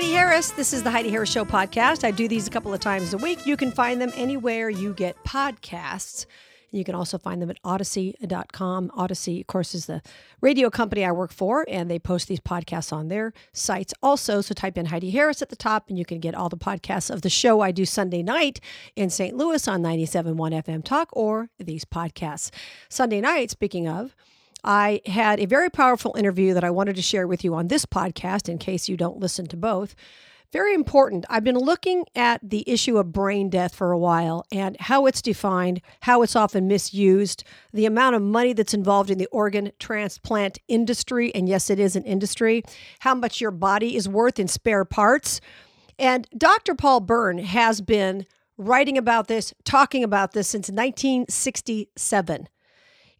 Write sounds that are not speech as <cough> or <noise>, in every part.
Heidi Harris. This is the Heidi Harris Show podcast. I do these a couple of times a week. You can find them anywhere you get podcasts. You can also find them at Audacy.com. Audacy, of course, is the radio company I work for, and they post these podcasts on their sites also. So type in Heidi Harris at the top, and you can get all the podcasts of the show I do Sunday night in St. Louis on 97.1 FM Talk or these podcasts. Sunday night, speaking of, I had a very powerful interview that I wanted to share with you on this podcast in case you don't listen to both. Very important. I've been looking at the issue of brain death for a while and how it's defined, how it's often misused, the amount of money that's involved in the organ transplant industry. And yes, it is an industry, how much your body is worth in spare parts. And Dr. Paul Byrne has been writing about this, talking about this since 1967.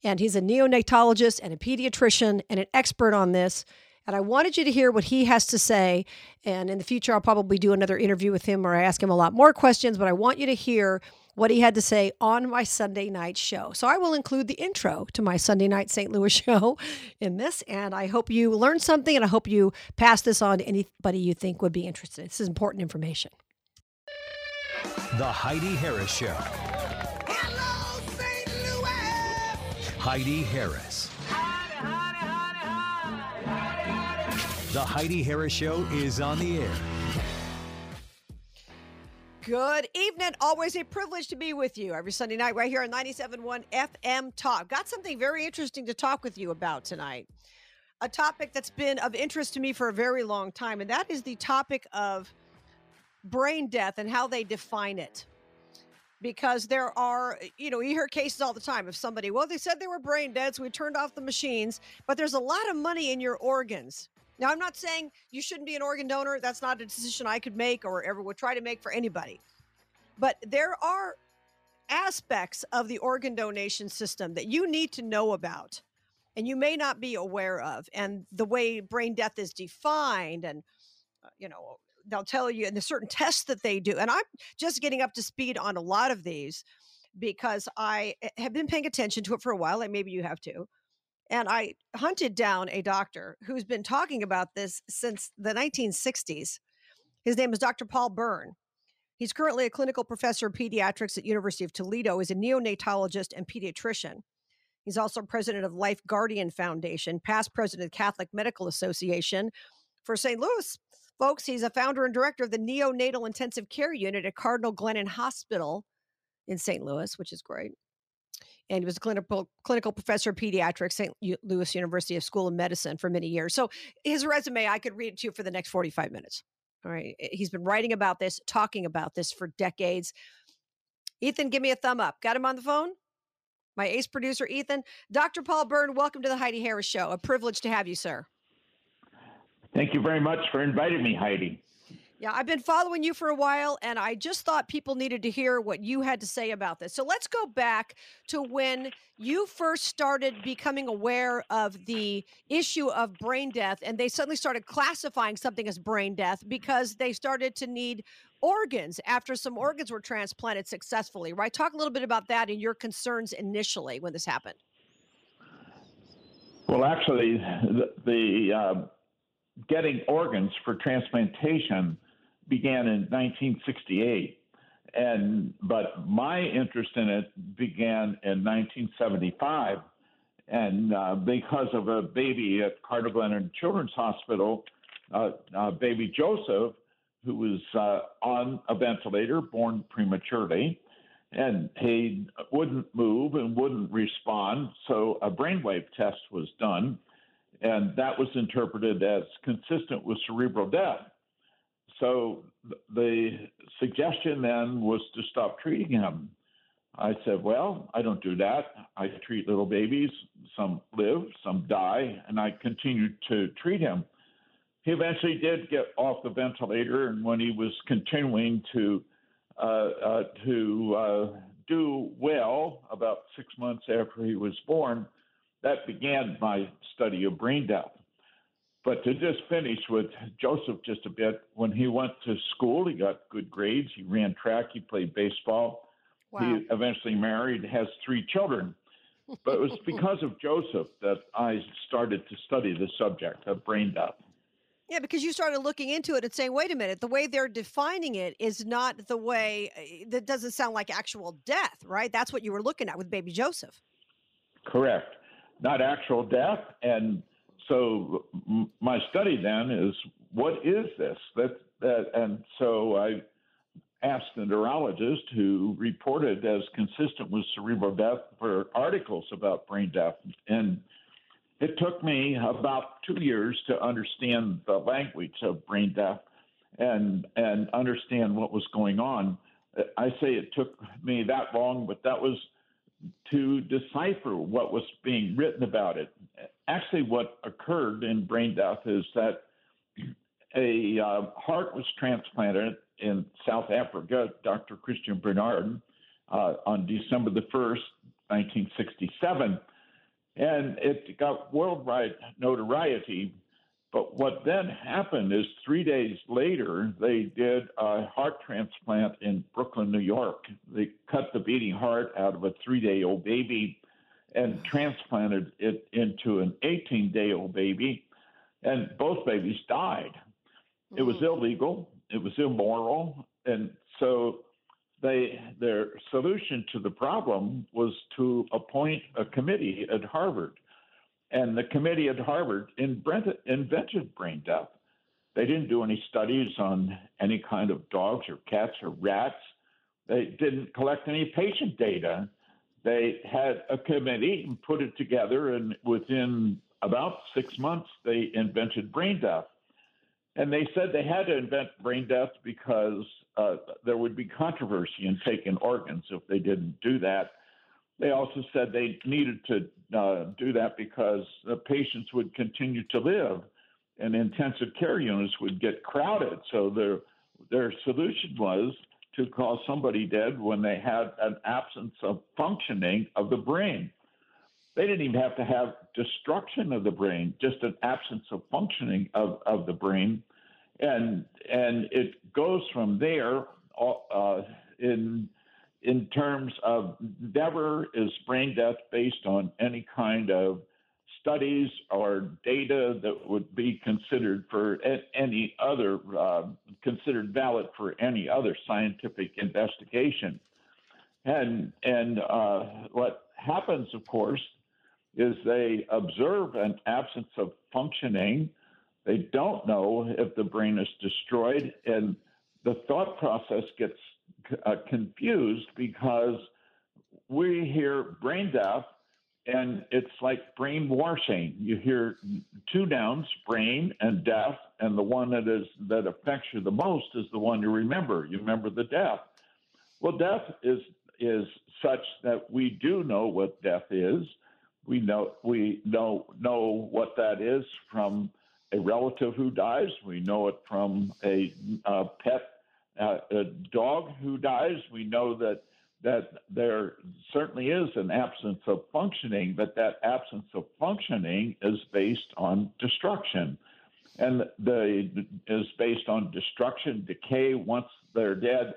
And he's a neonatologist and a pediatrician and an expert on this. And I wanted you to hear what he has to say. And in the future, I'll probably do another interview with him where I ask him a lot more questions, but I want you to hear what he had to say on my Sunday night show. So I will include the intro to my Sunday night St. Louis <laughs> show in this. And I hope you learned something and I hope you pass this on to anybody you think would be interested. This is important information. The Heidi Harris Show. Heidi Harris. The Heidi Harris Show is on the air. Good evening. Always a privilege to be with you every Sunday night right here on 97.1 FM Talk. Got something very interesting to talk with you about tonight. A topic that's been of interest to me for a very long time, and that is the topic of brain death and how they define it. Because there are, you know, you hear cases all the time of somebody, well, they said they were brain dead, so we turned off the machines, but there's a lot of money in your organs. Now, I'm not saying you shouldn't be an organ donor. That's not a decision I could make or ever would try to make for anybody. But there are aspects of the organ donation system that you need to know about and you may not be aware of. And the way brain death is defined, and, uh, you know, they'll tell you, and the certain tests that they do. And I'm just getting up to speed on a lot of these because I eh, have been paying attention to it for a while, and maybe you have too. And I hunted down a doctor who's been talking about this since the 1960s. His name is Dr. Paul Byrne. He's currently a clinical professor of pediatrics at University of Toledo. He's a neonatologist and pediatrician. He's also president of Life Guardian Foundation, past president of Catholic Medical Association. For St. Louis, folks, he's a founder and director of the neonatal intensive care unit at Cardinal Glennon Hospital in St. Louis, which is great and he was a clinical clinical professor of pediatrics, St. Louis University of School of Medicine for many years. So his resume, I could read it to you for the next 45 minutes. All right. Eh, he's been writing about this, talking about this for decades. Ethan, give me a thumb up. Got him on the phone? My ace producer, Ethan. Dr. Paul Byrne, welcome to the Heidi Harris Show. A privilege to have you, sir. Thank you very much for inviting me, Heidi. Yeah, I've been following you for a while, and I just thought people needed to hear what you had to say about this. So let's go back to when you first started becoming aware of the issue of brain death, and they suddenly started classifying something as brain death because they started to need organs after some organs were transplanted successfully, right? Talk a little bit about that and your concerns initially when this happened. Well, actually, the, the uh, getting organs for transplantation began in 1968 and but my interest in it began in 1975 and uh, because of a baby at Cardinal Glennon Children's Hospital, uh, uh, baby Joseph, who was uh, on a ventilator, born prematurely, and he wouldn't move and wouldn't respond. So a brainwave test was done, and that was interpreted as consistent with cerebral death. So the suggestion then was to stop treating him. I said, Well, I don't do that. I treat little babies. Some live, some die, and I continued to treat him. He eventually did get off the ventilator, and when he was continuing to uh, uh, to uh, do well, about six months after he was born, that began my study of brain death. But to just finish with Joseph just a bit, when he went to school, he got good grades. He ran track, he played baseball. Wow. He eventually married, has three children. But it was <laughs> because of Joseph that I started to study the subject of brain death. Yeah, because you started looking into it and saying, wait a minute, the way they're defining it is not the way eh, that doesn't sound like actual death, right? That's what you were looking at with baby Joseph. Correct. Not actual death. And so my study then is what is this? That, that, and so I asked the neurologist who reported as consistent with cerebral death for articles about brain death. And it took me about two years to understand the language of brain death and and understand what was going on. I say it took me that long, but that was to decipher what was being written about it. Actually, what occurred in brain death is that a uh, heart was transplanted in South Africa, Dr. Christiaan Barnard, uh, on December the 1st, 1967 and it got worldwide notoriety. But what then happened is three days later, they did a heart transplant in Brooklyn, New York. They cut the beating heart out of a three day old baby and transplanted it into an 18 day old baby. And both babies died. It was mm. illegal, it was immoral. And so they their solution to the problem was to appoint a committee at Harvard, and the committee at Harvard invented, brain death. They didn't do any studies on any kind of dogs or cats or rats. They didn't collect any patient data. They had a committee and put it together, and within about six months, they invented brain death. And they said they had to invent brain death because uh, there would be controversy in taking organs if they didn't do that. They also said they needed to uh, do that because the patients would continue to live and intensive care units would get crowded. So their, their solution was to call somebody dead when they had an absence of functioning of the brain. They didn't even have to have destruction of the brain, just an absence of functioning of, of the brain and and it goes from there uh, in in terms of never is brain death based on any kind of studies or data that would be considered for any other uh, considered valid for any other scientific investigation. And and uh, what happens of course is they observe an absence of functioning. They don't know if the brain is destroyed, and the thought process gets uh, confused because we hear brain death and it's like brainwashing. You hear two nouns, brain and death, and the one that is that affects you the most is the one you remember. You remember the death. Well, death is is such that we do know what death is. We know we know know what that is from a relative who dies. We know it from a, a pet uh, a dog who dies. We know that that there certainly is an absence of functioning, but that absence of functioning is based on destruction, and the is based on destruction, decay. Once they're dead,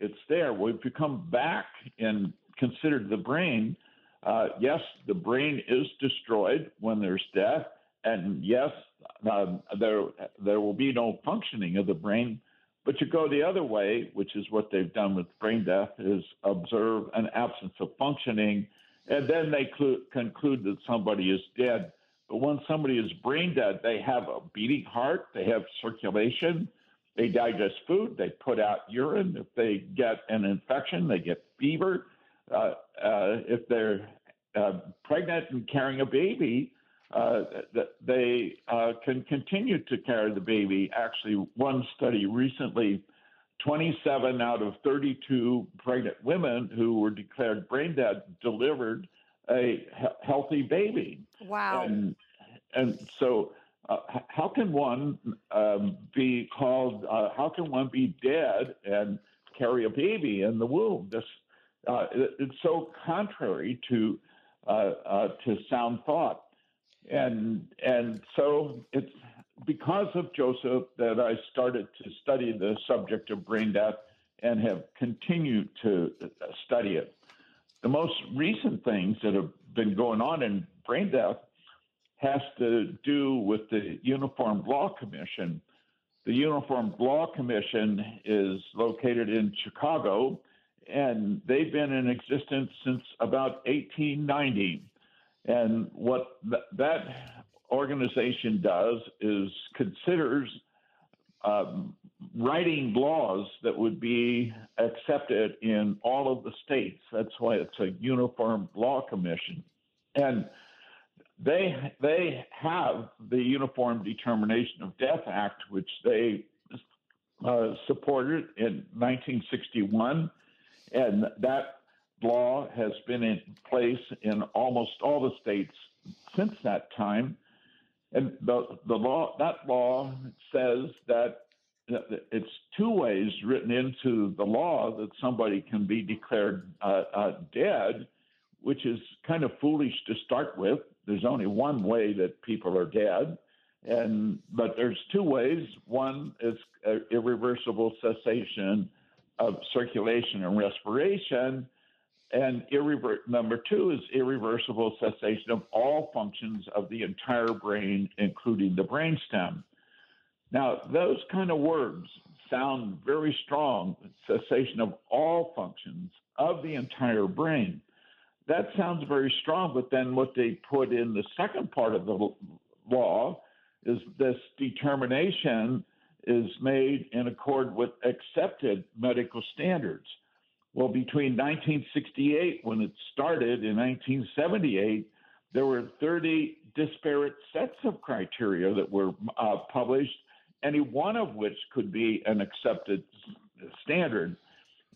it's there. We've come back and considered the brain. Uh, yes, the brain is destroyed when there's death, and yes, um, there there will be no functioning of the brain. But you go the other way, which is what they've done with brain death, is observe an absence of functioning, and then they cl- conclude that somebody is dead. But when somebody is brain dead, they have a beating heart, they have circulation, they digest food, they put out urine. If they get an infection, they get fever. Uh, uh, if they're uh, pregnant and carrying a baby, uh, that they uh, can continue to carry the baby. Actually, one study recently, 27 out of 32 pregnant women who were declared brain dead delivered a he- healthy baby. Wow. And, and so, uh, how can one um, be called, uh, how can one be dead and carry a baby in the womb? This, uh, it, it's so contrary to, uh, to sound thought and and so it's because of Joseph that I started to study the subject of brain death and have continued to study it. The most recent things that have been going on in brain death has to do with the Uniform Law Commission. The Uniform Law Commission is located in Chicago, and they've been in existence since about 1890. And what th- that organization does is considers um, writing laws that would be accepted in all of the states. That's why it's a uniform law commission. And they they have the Uniform Determination of Death Act, which they uh, supported in 1961, and that law has been in place in almost all the states since that time. And the the law that law says that it's two ways written into the law that somebody can be declared uh, uh, dead, which is kind of foolish to start with. There's only one way that people are dead, and but there's two ways. One is irreversible cessation of circulation and respiration, and irrever- number two is irreversible cessation of all functions of the entire brain, including the brainstem. Now, those kind of words sound very strong cessation of all functions of the entire brain. That sounds very strong, but then what they put in the second part of the law is this determination is made in accord with accepted medical standards. Well, between 1968, when it started, in 1978, there were 30 disparate sets of criteria that were uh, published any one of which could be an accepted standard.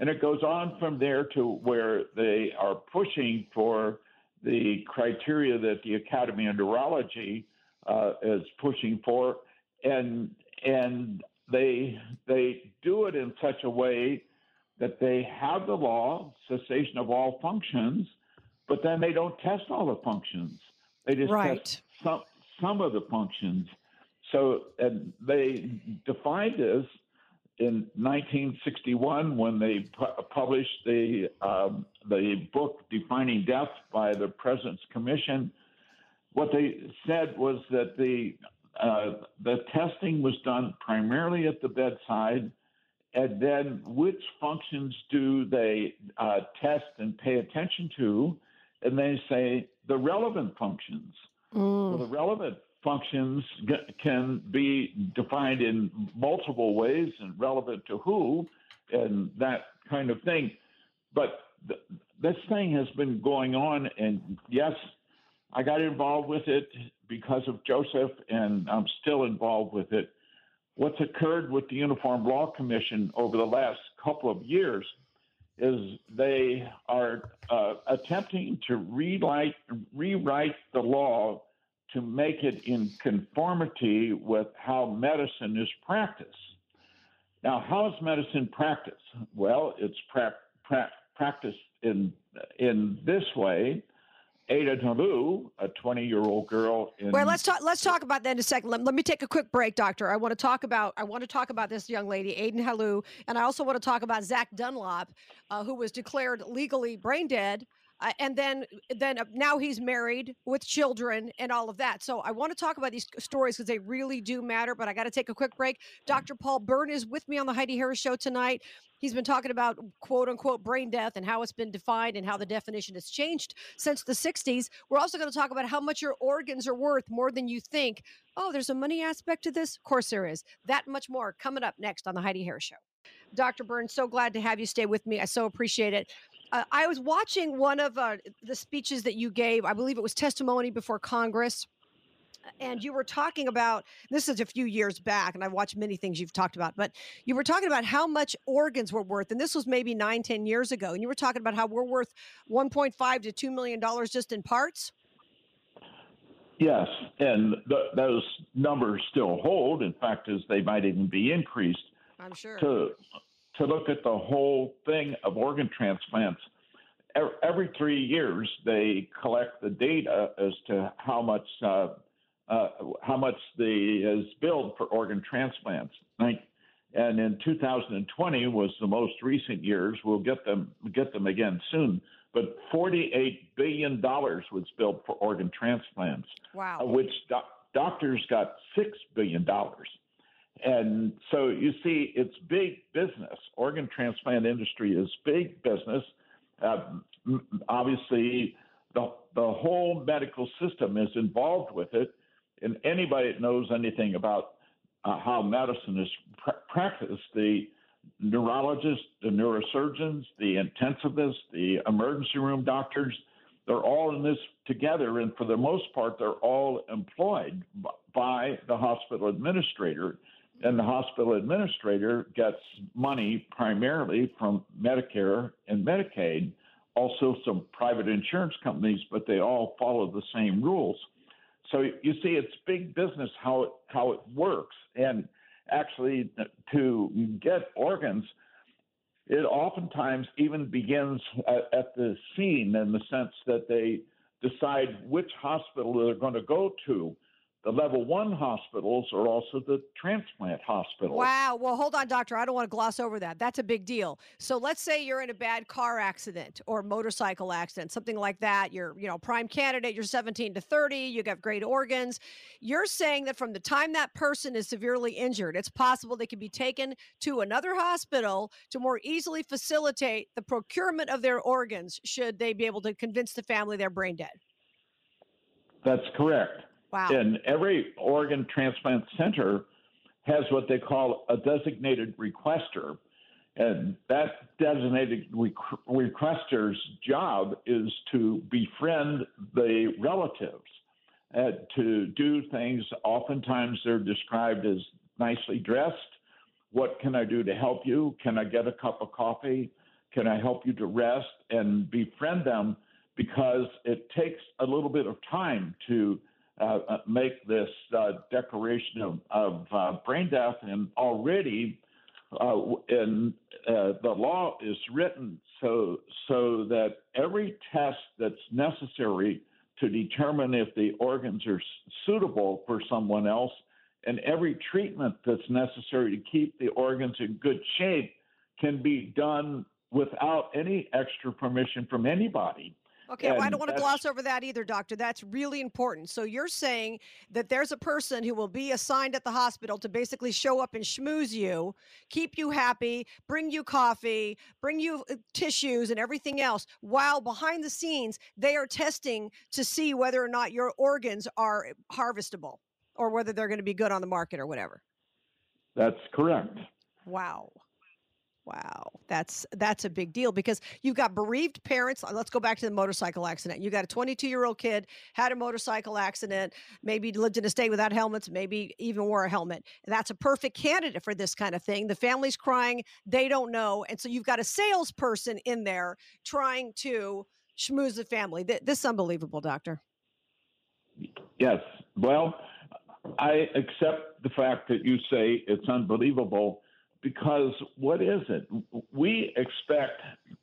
And it goes on from there to where they are pushing for the criteria that the Academy of Neurology uh, is pushing for, and and they they do it in such a way that they have the law cessation of all functions, but then they don't test all the functions. They just right. test some some of the functions. So and they defined this in 1961 when they pu- published the um, the book Defining Death by the President's Commission. What they said was that the uh, the testing was done primarily at the bedside, and then which functions do they uh, test and pay attention to? And they say the relevant functions. Mm. Well, the relevant functions can be defined in multiple ways and relevant to who and that kind of thing. But th- this thing has been going on, and yes, I got involved with it because of Joseph, and I'm still involved with it. What's occurred with the Uniform Law Commission over the last couple of years is they are uh, attempting to rewrite, rewrite the law to make it in conformity with how medicine is practiced. Now, how is medicine practiced? Well, it's pra- pra- practiced in in this way. Ada Nalu, a 20 year old girl in. Well, let's talk. Let's talk about that in a second. Let, let, me take a quick break, doctor. I want to talk about. I want to talk about this young lady, Aden Hailu, and I also want to talk about Zach Dunlap, uh, who was declared legally brain dead uh, and then then uh, now he's married with children and all of that. So I want to talk about these stories because they really do matter. But I got to take a quick break. Dr. Paul Byrne is with me on the Heidi Harris Show tonight. He's been talking about quote unquote brain death and how it's been defined and how the definition has changed since the 60s. We're also going to talk about how much your organs are worth more than you think. Oh, there's a money aspect to this? Of course there is. That much more coming up next on the Heidi Harris Show. Dr. Burns, so glad to have you stay with me. I so appreciate it. Uh, I was watching one of uh, the speeches that you gave. I believe it was testimony before Congress. And you were talking about this is a few years back, and I've watched many things you've talked about, but you were talking about how much organs were worth. And this was maybe nine, ten years ago. And you were talking about how we're worth 1.5 to $2 million just in parts. Yes, and th- those numbers still hold. In fact, as they might even be increased. I'm sure. To to look at the whole thing of organ transplants. Every three years, they collect the data as to how much uh, uh, how much the is billed for organ transplants. And in 2020 was the most recent years. We'll get them get them again soon. but $48 billion was billed for organ transplants, Wow. of which doc- doctors got $6 billion. And so you see, it's big business. Organ transplant industry is big business. Uh, obviously, the, the whole medical system is involved with it. And anybody that knows anything about uh, how medicine is pr- practiced, the neurologists, the neurosurgeons, the intensivists, the emergency room doctors, they're all in this together. And for the most part, they're all employed b- by the hospital administrator. And the hospital administrator gets money primarily from Medicare and Medicaid, also some private insurance companies, but they all follow the same rules. So you see, it's big business how it how it works, and actually to get organs, it oftentimes even begins at, at the scene in the sense that they decide which hospital they're going to go to. The level one hospitals are also the transplant hospitals. Wow. Well, hold on, doctor. I don't want to gloss over that. That's a big deal. So let's say you're in a bad car accident or motorcycle accident, something like that. You're, you know, prime candidate. You're 17 to 30. You got great organs. You're saying that from the time that person is severely injured, it's possible they can be taken to another hospital to more easily facilitate the procurement of their organs. Should they be able to convince the family they're brain dead? That's correct. Wow. And every organ transplant center has what they call a designated requester. And that designated requ- requester's job is to befriend the relatives, uh, to do things. Oftentimes they're described as nicely dressed. What can I do to help you? Can I get a cup of coffee? Can I help you to rest? And befriend them because it takes a little bit of time to uh, uh, make this uh, declaration of, of uh, brain death, and already uh, in, the law is written so so that every test that's necessary to determine if the organs are suitable for someone else, and every treatment that's necessary to keep the organs in good shape can be done without any extra permission from anybody. Okay, well, I don't want to gloss over that either, doctor. That's really important. So you're saying that there's a person who will be assigned at the hospital to basically show up and schmooze you, keep you happy, bring you coffee, bring you uh, tissues and everything else, while behind the scenes they are testing to see whether or not your organs are harvestable or whether they're going to be good on the market or whatever. That's correct. Wow. Wow, that's that's a big deal because you've got bereaved parents. Let's go back to the motorcycle accident. You got a 22 year old kid had a motorcycle accident, maybe lived in a state without helmets, maybe even wore a helmet. That's a perfect candidate for this kind of thing. The family's crying, they don't know, and so you've got a salesperson in there trying to schmooze the family. Th- This is unbelievable, doctor. Yes. Well, I accept the fact that you say it's unbelievable because what is it? We expect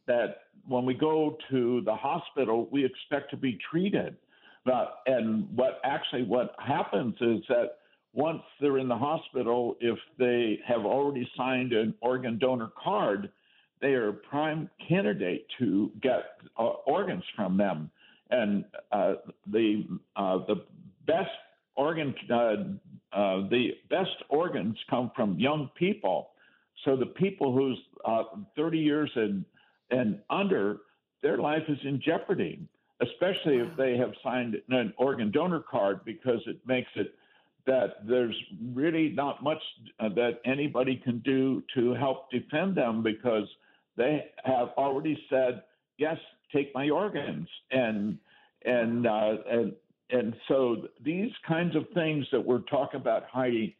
that when we go to the hospital, we expect to be treated. But, and what actually what happens is that once they're in the hospital, if they have already signed an organ donor card, they are a prime candidate to get uh, organs from them. And uh, the uh, the best organ uh, uh, the best organs come from young people. So the people who's uh, 30 years and and under, their life is in jeopardy, especially if they have signed an organ donor card because it makes it that there's really not much uh, that anybody can do to help defend them because they have already said yes, take my organs. And and uh, and and so these kinds of things that we're talking about, Heidi,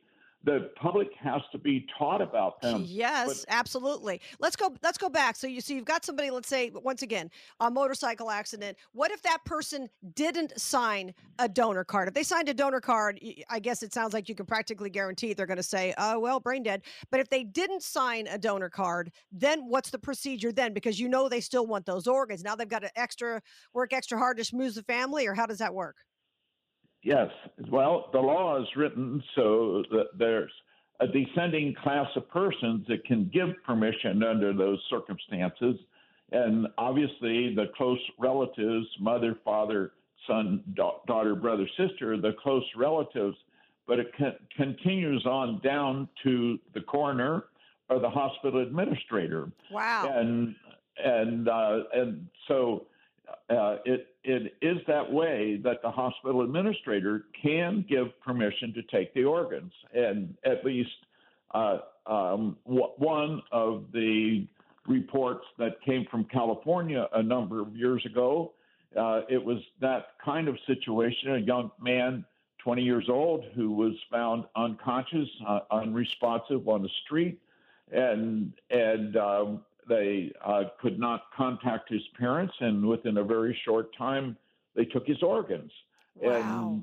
the public has to be taught about them. yes, absolutely. Let's go. Let's go back. So you see, you've got somebody. Let's say once again, a motorcycle accident. What if that person didn't sign a donor card? If they signed a donor card, I guess it sounds like you can practically guarantee they're going to say, "Oh well, brain dead." But if they didn't sign a donor card, then what's the procedure then? Because you know they still want those organs. Now they've got to extra work extra hard to schmooze the family, or how does that work? Yes. Well, the law is written so that there's a descending class of persons that can give permission under those circumstances. and obviously the close relatives, mother, father, son, da- daughter, brother, sister, the close relatives, but it con- continues on down to the coroner or the hospital administrator. Wow. And and uh, and so uh, it it is that way that the hospital administrator can give permission to take the organs, and at least uh, um, w- one of the reports that came from California a number of years ago. Uh, it was that kind of situation. A young man, 20 years old, who was found unconscious, uh, unresponsive on the street, and and um, they uh, could not contact his parents, and within a very short time, they took his organs. Wow.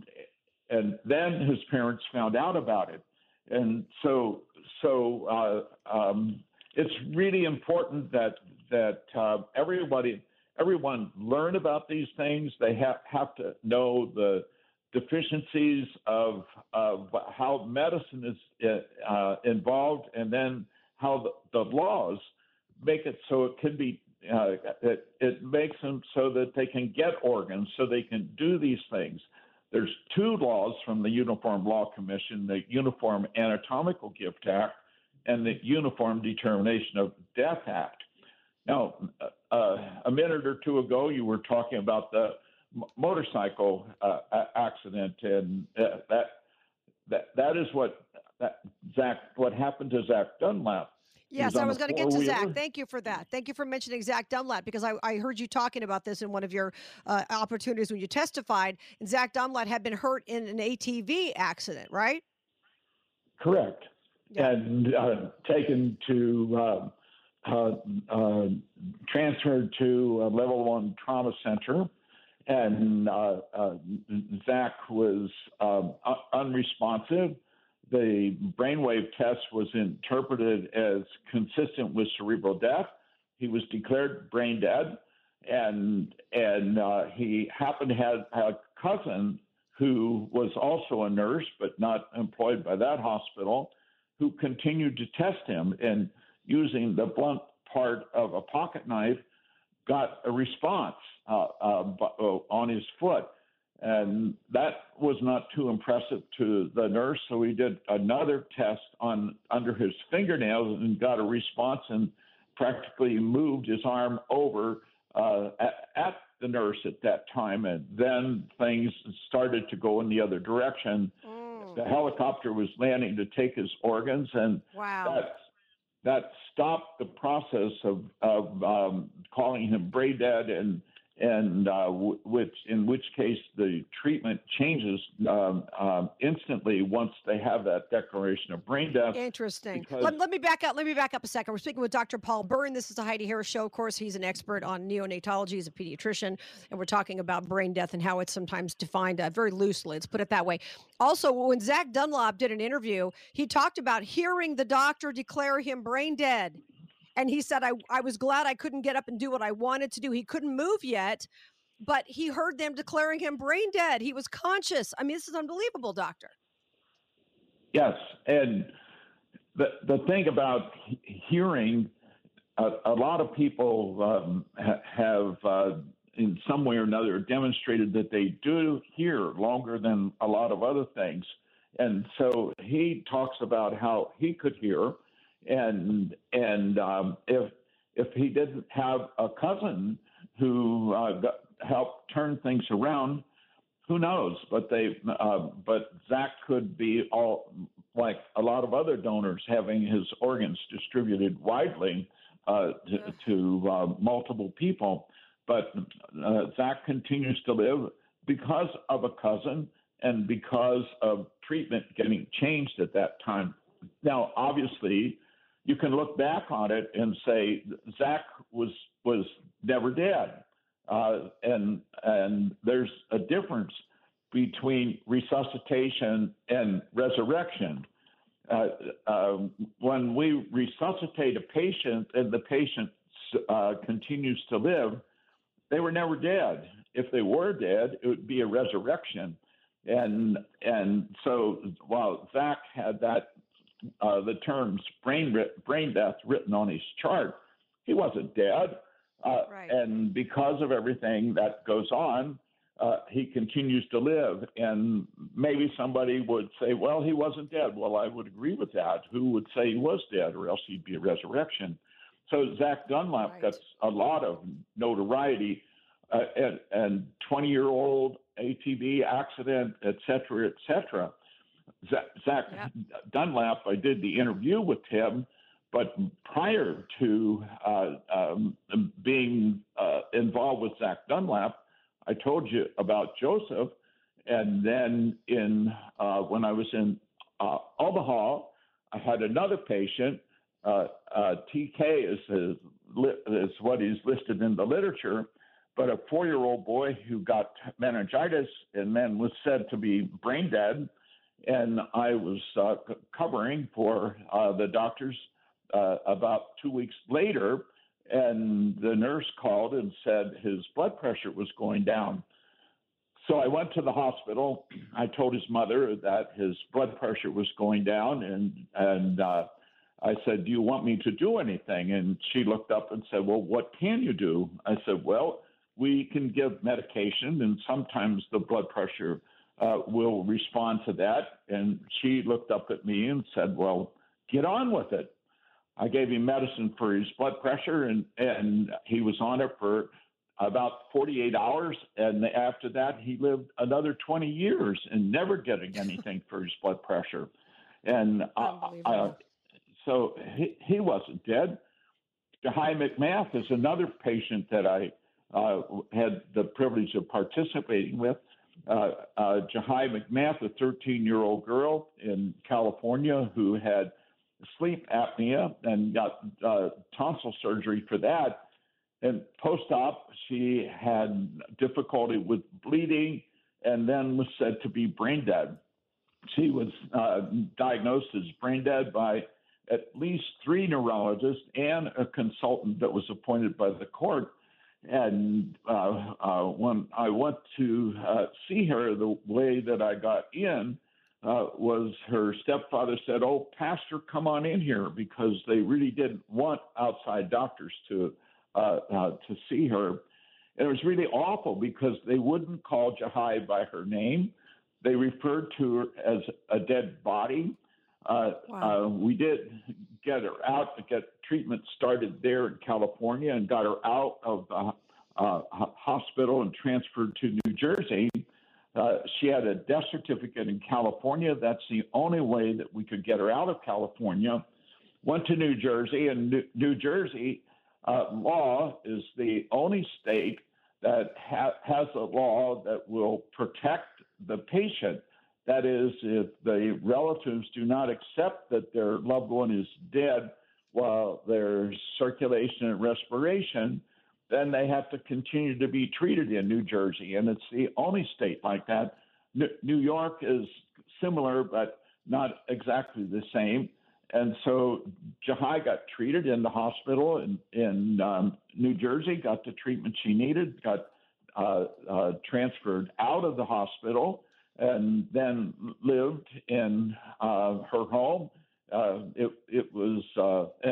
And and then his parents found out about it, and so so uh, um, it's really important that that uh, everybody everyone learn about these things. They have have to know the deficiencies of of how medicine is uh, involved, and then how the, the laws make it so it can be. Uh, it, it makes them so that they can get organs, so they can do these things. There's two laws from the Uniform Law Commission: the Uniform Anatomical Gift Act and the Uniform Determination of Death Act. Now, uh, a minute or two ago, you were talking about the motorcycle uh, accident, and uh, that that that is what that Zach what happened to Zach Dunlap. Yes, I was going to get to Zach. Thank you for that. Thank you for mentioning Zach Dunlap because I, I heard you talking about this in one of your uh, opportunities when you testified. And Zach Dunlap had been hurt in an ATV accident, right? Correct. Yeah. And uh, taken to uh, uh, uh, transferred to a level one trauma center. And uh, uh, Zach was um, unresponsive. The brainwave test was interpreted as consistent with cerebral death. He was declared brain dead, and and uh, he happened to have a cousin who was also a nurse, but not employed by that hospital, who continued to test him and using the blunt part of a pocket knife got a response uh, uh, uh, on his foot. And that was not too impressive to the nurse, so we did another test on under his fingernails and got a response and practically moved his arm over uh, at, at the nurse at that time. And then things started to go in the other direction. Mm, The helicopter was landing to take his organs, and wow. that that stopped the process of of um, calling him brain dead and and uh, w- which in which case the treatment changes um, um, instantly once they have that declaration of brain death. Interesting. Let, let me back up. Let me back up a second. We're speaking with Dr. Paul Byrne. This is the Heidi Harris Show. Of course, he's an expert on neonatology. He's a pediatrician, and we're talking about brain death and how it's sometimes defined uh, very loosely. Let's put it that way. Also, when Zach Dunlap did an interview, he talked about hearing the doctor declare him brain dead. And he said, I, I was glad I couldn't get up and do what I wanted to do. He couldn't move yet, but he heard them declaring him brain dead. He was conscious. I mean, this is unbelievable, doctor. Yes, and the the thing about hearing, a, a lot of people um, ha- have, uh, in some way or another, demonstrated that they do hear longer than a lot of other things, and so he talks about how he could hear, and and um, if if he didn't have a cousin who uh, got, helped turn things around, who knows? But they, uh, but Zach could be all like a lot of other donors, having his organs distributed widely uh, to, to uh, multiple people. But uh, Zach continues to live because of a cousin and because of treatment getting changed at that time. Now, obviously, you can look back on it and say Zach was was never dead. Uh, and and there's a difference between resuscitation and resurrection. Uh, um, when we resuscitate a patient and the patient uh, continues to live, they were never dead. If they were dead, it would be a resurrection. And and so while Zach had that uh, the terms brain brain death written on his chart, he wasn't dead. Uh, Right. And because of everything that goes on, uh, he continues to live. And maybe somebody would say, well, he wasn't dead. Well, I would agree with that. Who would say he was dead, or else he'd be a resurrection? So Zach Dunlap Right. gets a lot of notoriety, uh, and, and 20 year old ATV accident, et cetera, et cetera. Zach, Zach Yep. Dunlap, I did the interview with him, but prior to uh, um, being uh, involved with Zach Dunlap, I told you about Joseph, and then in uh, when I was in uh, Omaha, I had another patient. Uh, uh, TK is, is li- is what is listed in the literature, but a four-year-old boy who got meningitis and then was said to be brain dead, and I was uh, c- covering for uh, the doctors uh, about two weeks later, and the nurse called and said his blood pressure was going down. So I went to the hospital. I told his mother that his blood pressure was going down, and and uh, I said, "Do you want me to do anything?" And she looked up and said, "Well, what can you do?" I said, "Well, we can give medication, and sometimes the blood pressure uh, will respond to that." And she looked up at me and said, "Well, get on with it." I gave him medicine for his blood pressure, and and he was on it for about 48 hours, and after that, he lived another 20 years and never getting anything for his blood pressure. And uh, Unbelievable. so he, he wasn't dead. Jahi McMath is another patient that I uh, had the privilege of participating with. Uh, uh, Jahi McMath, a 13 year old girl in California who had sleep apnea and got uh, tonsil surgery for that. And post op, she had difficulty with bleeding and then was said to be brain dead. She was uh, diagnosed as brain dead by at least three neurologists and a consultant that was appointed by the court. And uh, uh, when I went to uh, see her, the way that I got in uh, was her stepfather said, "Oh, Pastor, come on in here," because they really didn't want outside doctors to uh, uh, to see her. And it was really awful because they wouldn't call Jahi by her name. They referred to her as a dead body. Uh, Wow. uh, we did get her out to get treatment started there in California and got her out of the uh, ho- hospital and transferred to New Jersey. Uh, she had a death certificate in California. That's the only way that we could get her out of California. Went to New Jersey, and New, New Jersey uh, law is the only state that ha- has a law that will protect the patient. That is, if the relatives do not accept that their loved one is dead while there's circulation and respiration, then they have to continue to be treated in New Jersey. And it's the only state like that. New York is similar, but not exactly the same. And so Jahi got treated in the hospital in, in um, New Jersey, got the treatment she needed, got uh, uh, transferred out of the hospital, and then lived in uh, her home. Uh, it, it was uh,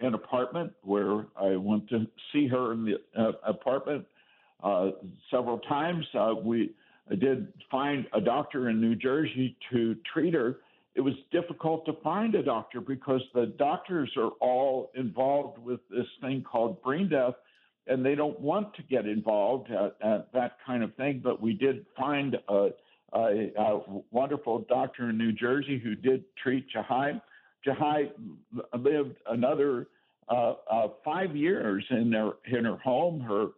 an apartment where I went to see her in the uh, apartment uh, several times. Uh, we did find a doctor in New Jersey to treat her. It was difficult to find a doctor because the doctors are all involved with this thing called brain death, and they don't want to get involved at, at that kind of thing. But we did find a, a, a wonderful doctor in New Jersey who did treat Jahi. Jahi lived another uh, uh, five years in her in her home. Her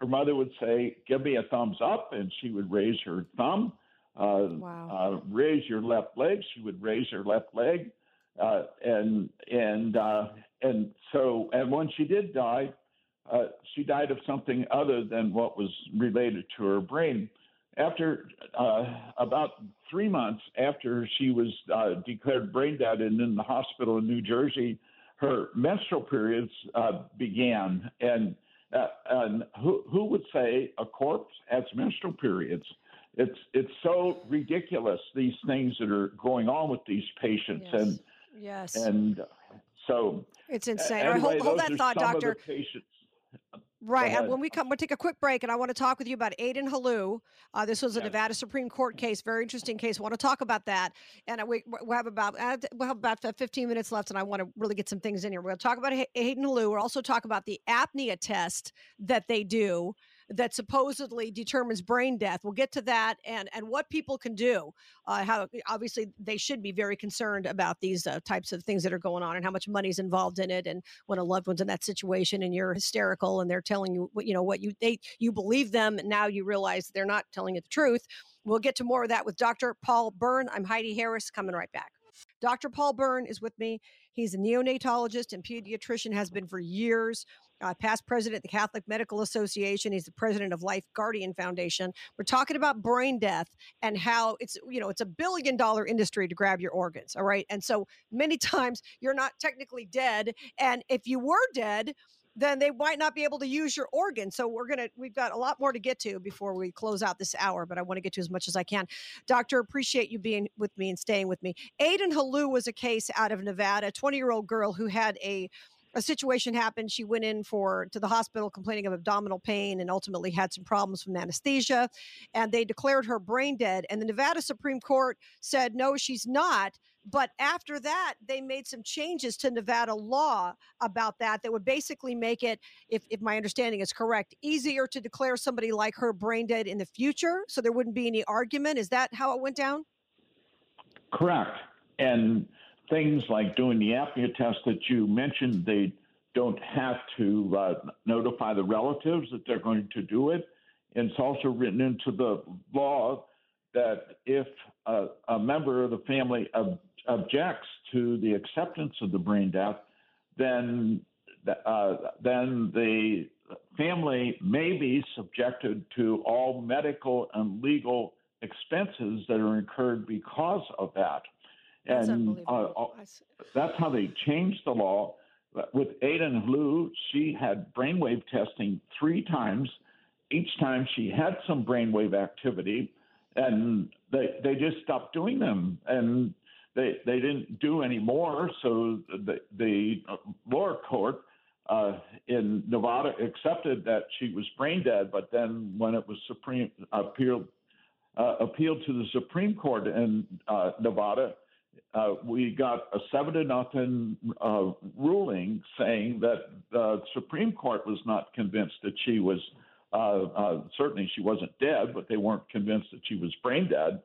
her mother would say, "Give me a thumbs up," and she would raise her thumb. Uh, Wow. uh, raise your left leg. She would raise her left leg, uh, and and uh, and so and when she did die, uh, she died of something other than what was related to her brain. After uh, about three months after she was uh, declared brain dead and in the hospital in New Jersey, her menstrual periods uh, began. And uh, and who who would say a corpse has menstrual periods? It's it's so ridiculous these things that are going on with these patients Yes. and Yes. and so it's insane. Anyway, hold, hold that thought, doctor. Right. And when we come, we'll take a quick break, and I want to talk with you about Aden Hailu. Uh, this was a. Nevada Supreme Court case, very interesting case. I want to talk about that, and uh, we we have about uh, we'll have about 15 minutes left, and I want to really get some things in here. To talk about Aden Hailu. We'll also talk about the apnea test that they do that supposedly determines brain death. We'll get to that and and what people can do. Uh, how obviously they should be very concerned about these uh, types of things that are going on and how much money's involved in it and when a loved one's in that situation and you're hysterical and they're telling you what you know what you they you believe them and now you realize they're not telling you the truth we'll get to more of that with dr paul byrne i'm heidi harris coming right back dr paul byrne is with me. He's a neonatologist and pediatrician has been for years uh, past president of the catholic medical association. He's the president of life guardian foundation. We're talking about brain death and how it's you know it's a billion dollar industry to grab your organs all right? And so many <laughs> times you're not technically dead and if you were dead then they might not be able to use your organ. So we're gonna we've got a lot more to get to before we close out this hour, but I want to get to as much as I can. Doctor, appreciate you being with me and staying with me. Aden Hailu was a case out of Nevada, 20 year old girl who had a a situation happened. She went in for to the hospital complaining of abdominal pain and ultimately had some problems from anesthesia. And they declared her brain dead. And the Nevada Supreme Court said, no, she's not. But after that, they made some changes to Nevada law about that that would basically make it, if, if my understanding is correct, easier to declare somebody like her brain dead in the future. So there wouldn't be any argument. Is that how it went down? Correct. And things like doing the apnea test that you mentioned, they don't have to uh, notify the relatives that they're going to do it. And it's also written into the law that if a, a member of the family ob- objects to the acceptance of the brain death, then uh, then the family may be subjected to all medical and legal expenses that are incurred because of that. That's And uh, unbelievable. I s- that's how they changed the law. With Aden Hailu, she had brainwave testing three times. Each time she had some brainwave activity, and they they just stopped doing them, and they they didn't do any more. So the the lower court uh, in Nevada accepted that she was brain dead, but then when it was supreme appealed uh, appealed to the Supreme Court in uh, Nevada, uh, we got a seven to nothing uh, ruling saying that the Supreme Court was not convinced that she was uh, uh, certainly she wasn't dead, but they weren't convinced that she was brain dead.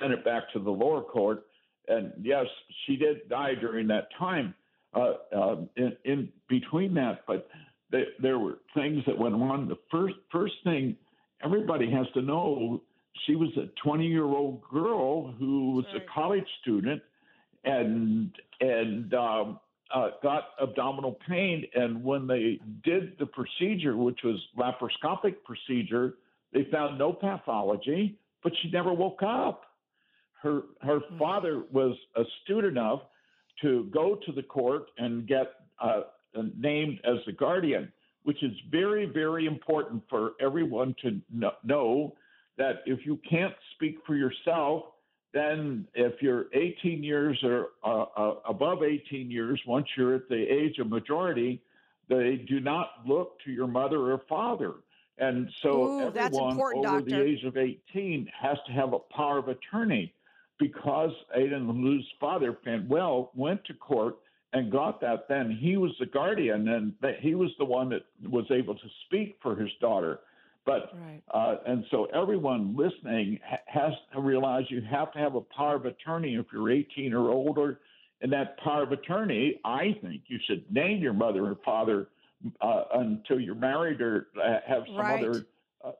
Sent it back to the lower court, and yes, she did die during that time. Uh, uh, in, in between that, but th- there were things that went on. The first first thing everybody has to know she was a 20 year old girl who was Right. a college student and and um, uh, got abdominal pain. And when they did the procedure, which was laparoscopic procedure, they found no pathology, but she never woke up. Her her Hmm. father was astute enough to go to the court and get uh, named as the guardian, which is very very important for everyone to kn- know that if you can't speak for yourself, then if you're 18 years or uh, uh, above 18 years, once you're at the age of majority, they do not look to your mother or father. And so Ooh, everyone over doctor. the age of 18 has to have a power of attorney because Aden Hailu's father, Manuel, went to court and got that then. He was the guardian and that he was the one that was able to speak for his daughter. But Right. uh, and so everyone listening has to realize you have to have a power of attorney if you're 18 or older. And that power of attorney, I think you should name your mother or father uh, until you're married or uh, have some Right. other uh,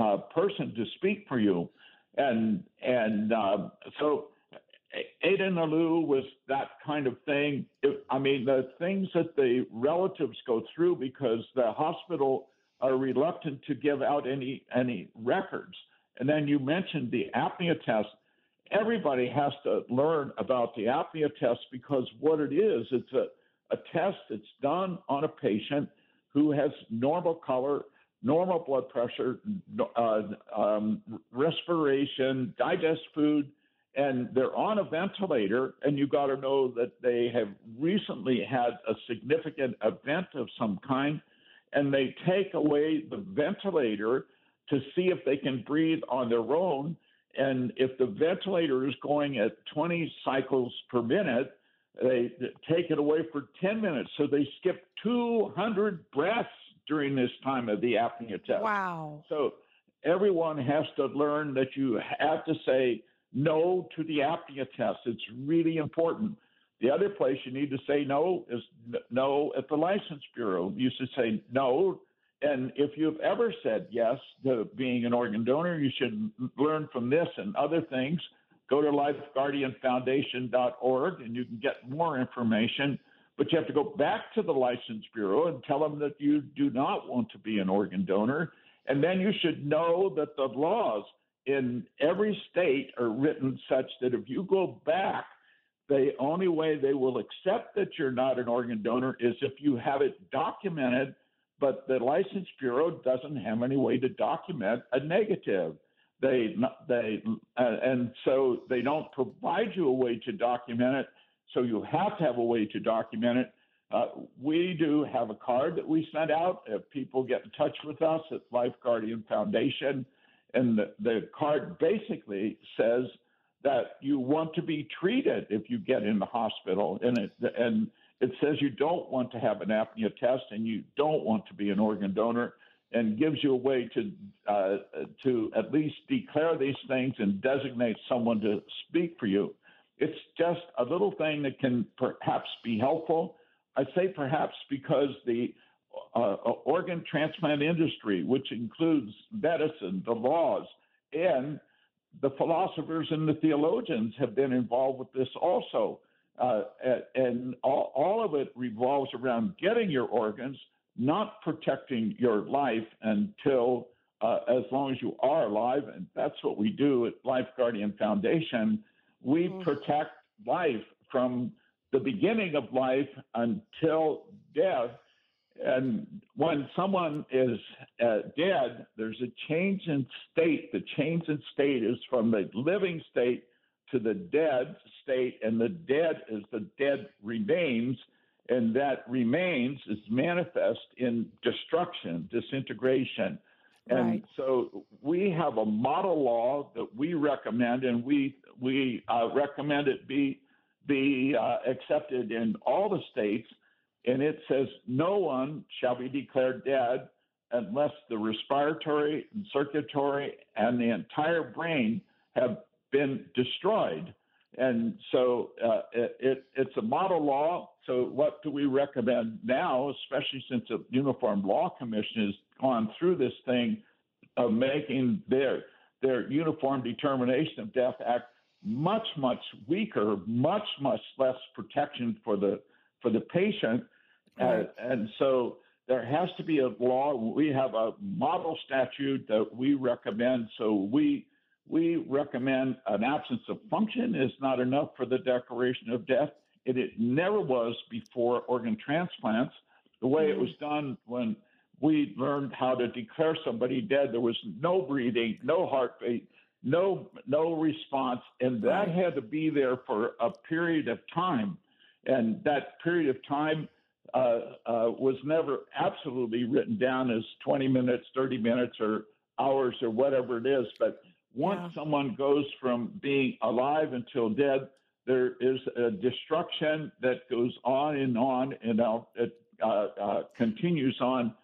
uh, person to speak for you. And and uh, so Aden Hailu was that kind of thing. If, I mean, the things that the relatives go through because the hospital are reluctant to give out any any records. And then you mentioned the apnea test. Everybody has to learn about the apnea test because what it is, it's a, a test that's done on a patient who has normal color, normal blood pressure, uh, um, respiration, digest food, and they're on a ventilator. And you got to know that they have recently had a significant event of some kind and they take away the ventilator to see if they can breathe on their own. And if the ventilator is going at 20 cycles per minute, they take it away for 10 minutes. So they skip 200 breaths during this time of the apnea test. Wow. So everyone has to learn that you have to say no to the apnea test. It's really important. The other place you need to say no is no at the license bureau. You should say no. And if you've ever said yes to being an organ donor, you should learn from this and other things. Go to lifeguardianfoundation.org and you can get more information. But you have to go back to the license bureau and tell them that you do not want to be an organ donor. And then you should know that the laws in every state are written such that if you go back the only way they will accept that you're not an organ donor is if you have it documented, but the license bureau doesn't have any way to document a negative. They they uh, and so they don't provide you a way to document it. So you have to have a way to document it. Uh, we do have a card that we send out if people get in touch with us at Life Guardian Foundation, and the, the card basically says that you want to be treated if you get in the hospital, and it and it says you don't want to have an apnea test and you don't want to be an organ donor, and gives you a way to uh, to at least declare these things and designate someone to speak for you. It's just a little thing that can perhaps be helpful. I say perhaps because the uh, organ transplant industry, which includes medicine, the laws, and the philosophers and the theologians have been involved with this also. Uh, and all, all, of it revolves around getting your organs, not protecting your life until uh, as long as you are alive. And that's what we do at Life Guardian Foundation. We mm-hmm. protect life from the beginning of life until death and when someone is uh, dead, there's a change in state. The change in state is from the living state to the dead state, and the dead is the dead remains, and that remains is manifest in destruction, disintegration. And right. so we have a model law that we recommend, and we we uh, recommend it be be uh, accepted in all the states and it says, No one shall be declared dead unless the respiratory and circulatory and the entire brain have been destroyed. And so uh, it, it's a model law. So, what do we recommend now, especially since the Uniform Law Commission has gone through this thing of making their, their Uniform Determination of Death Act much, much weaker, much, much less protection for the for the patient. Right. and so there has to be a law. We have a model statute that we recommend. So we we recommend an absence of function is not enough for the declaration of death. And it never was before organ transplants. The way mm-hmm. it was done when we learned how to declare somebody dead, there was no breathing, no heartbeat, no no response, and that had to be there for a period of time. And that period of time uh, uh, was never absolutely written down as 20 minutes, 30 minutes, or hours, or whatever it is. But once yeah. someone goes from being alive until dead, there is a destruction that goes on and on, and out. it uh, uh, continues on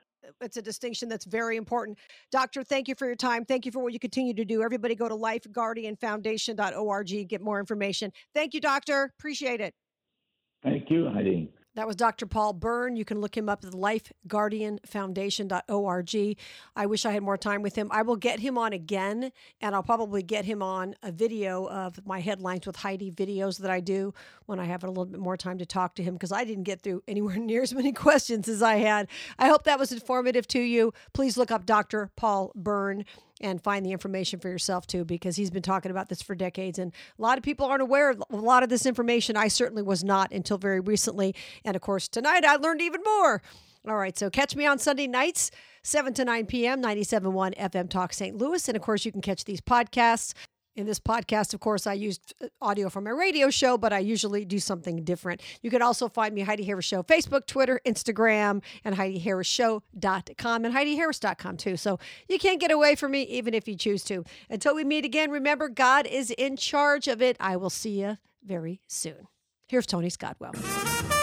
it's a distinction that's very important. Doctor, thank you for your time. Thank you for what you continue to do. Everybody go to lifeguardianfoundation.org, get more information. Thank you, doctor. Appreciate it. Thank you, Heidi. That was Dr. Paul Byrne. You can look him up at lifeguardianfoundation.org. I wish I had more time with him. I will get him on again, and I'll probably get him on a video of my headlines with Heidi videos that I do when I have a little bit more time to talk to him because I didn't get through anywhere <laughs> near as many questions as I had. I hope that was informative to you. Please look up Dr. Paul Byrne and find the information for yourself too, because he's been talking about this for decades. And a lot of people aren't aware of a lot of this information. I certainly was not until very recently. And of course, tonight I learned even more. All right, so catch me on Sunday nights, 7 to 9 p.m., 97.1 FM Talk St. Louis. And of course, you can catch these podcasts In this podcast, of course, I used uh, audio from my radio show, but I usually do something different. You can also find me Heidi Harris Show, Facebook, Twitter, Instagram, and HeidiHarrisShow.com and HeidiHarris.com too. So you can't get away from me even if you choose to. Until we meet again, remember God is in charge of it. I will see you very soon. Here's Tony Scottwell.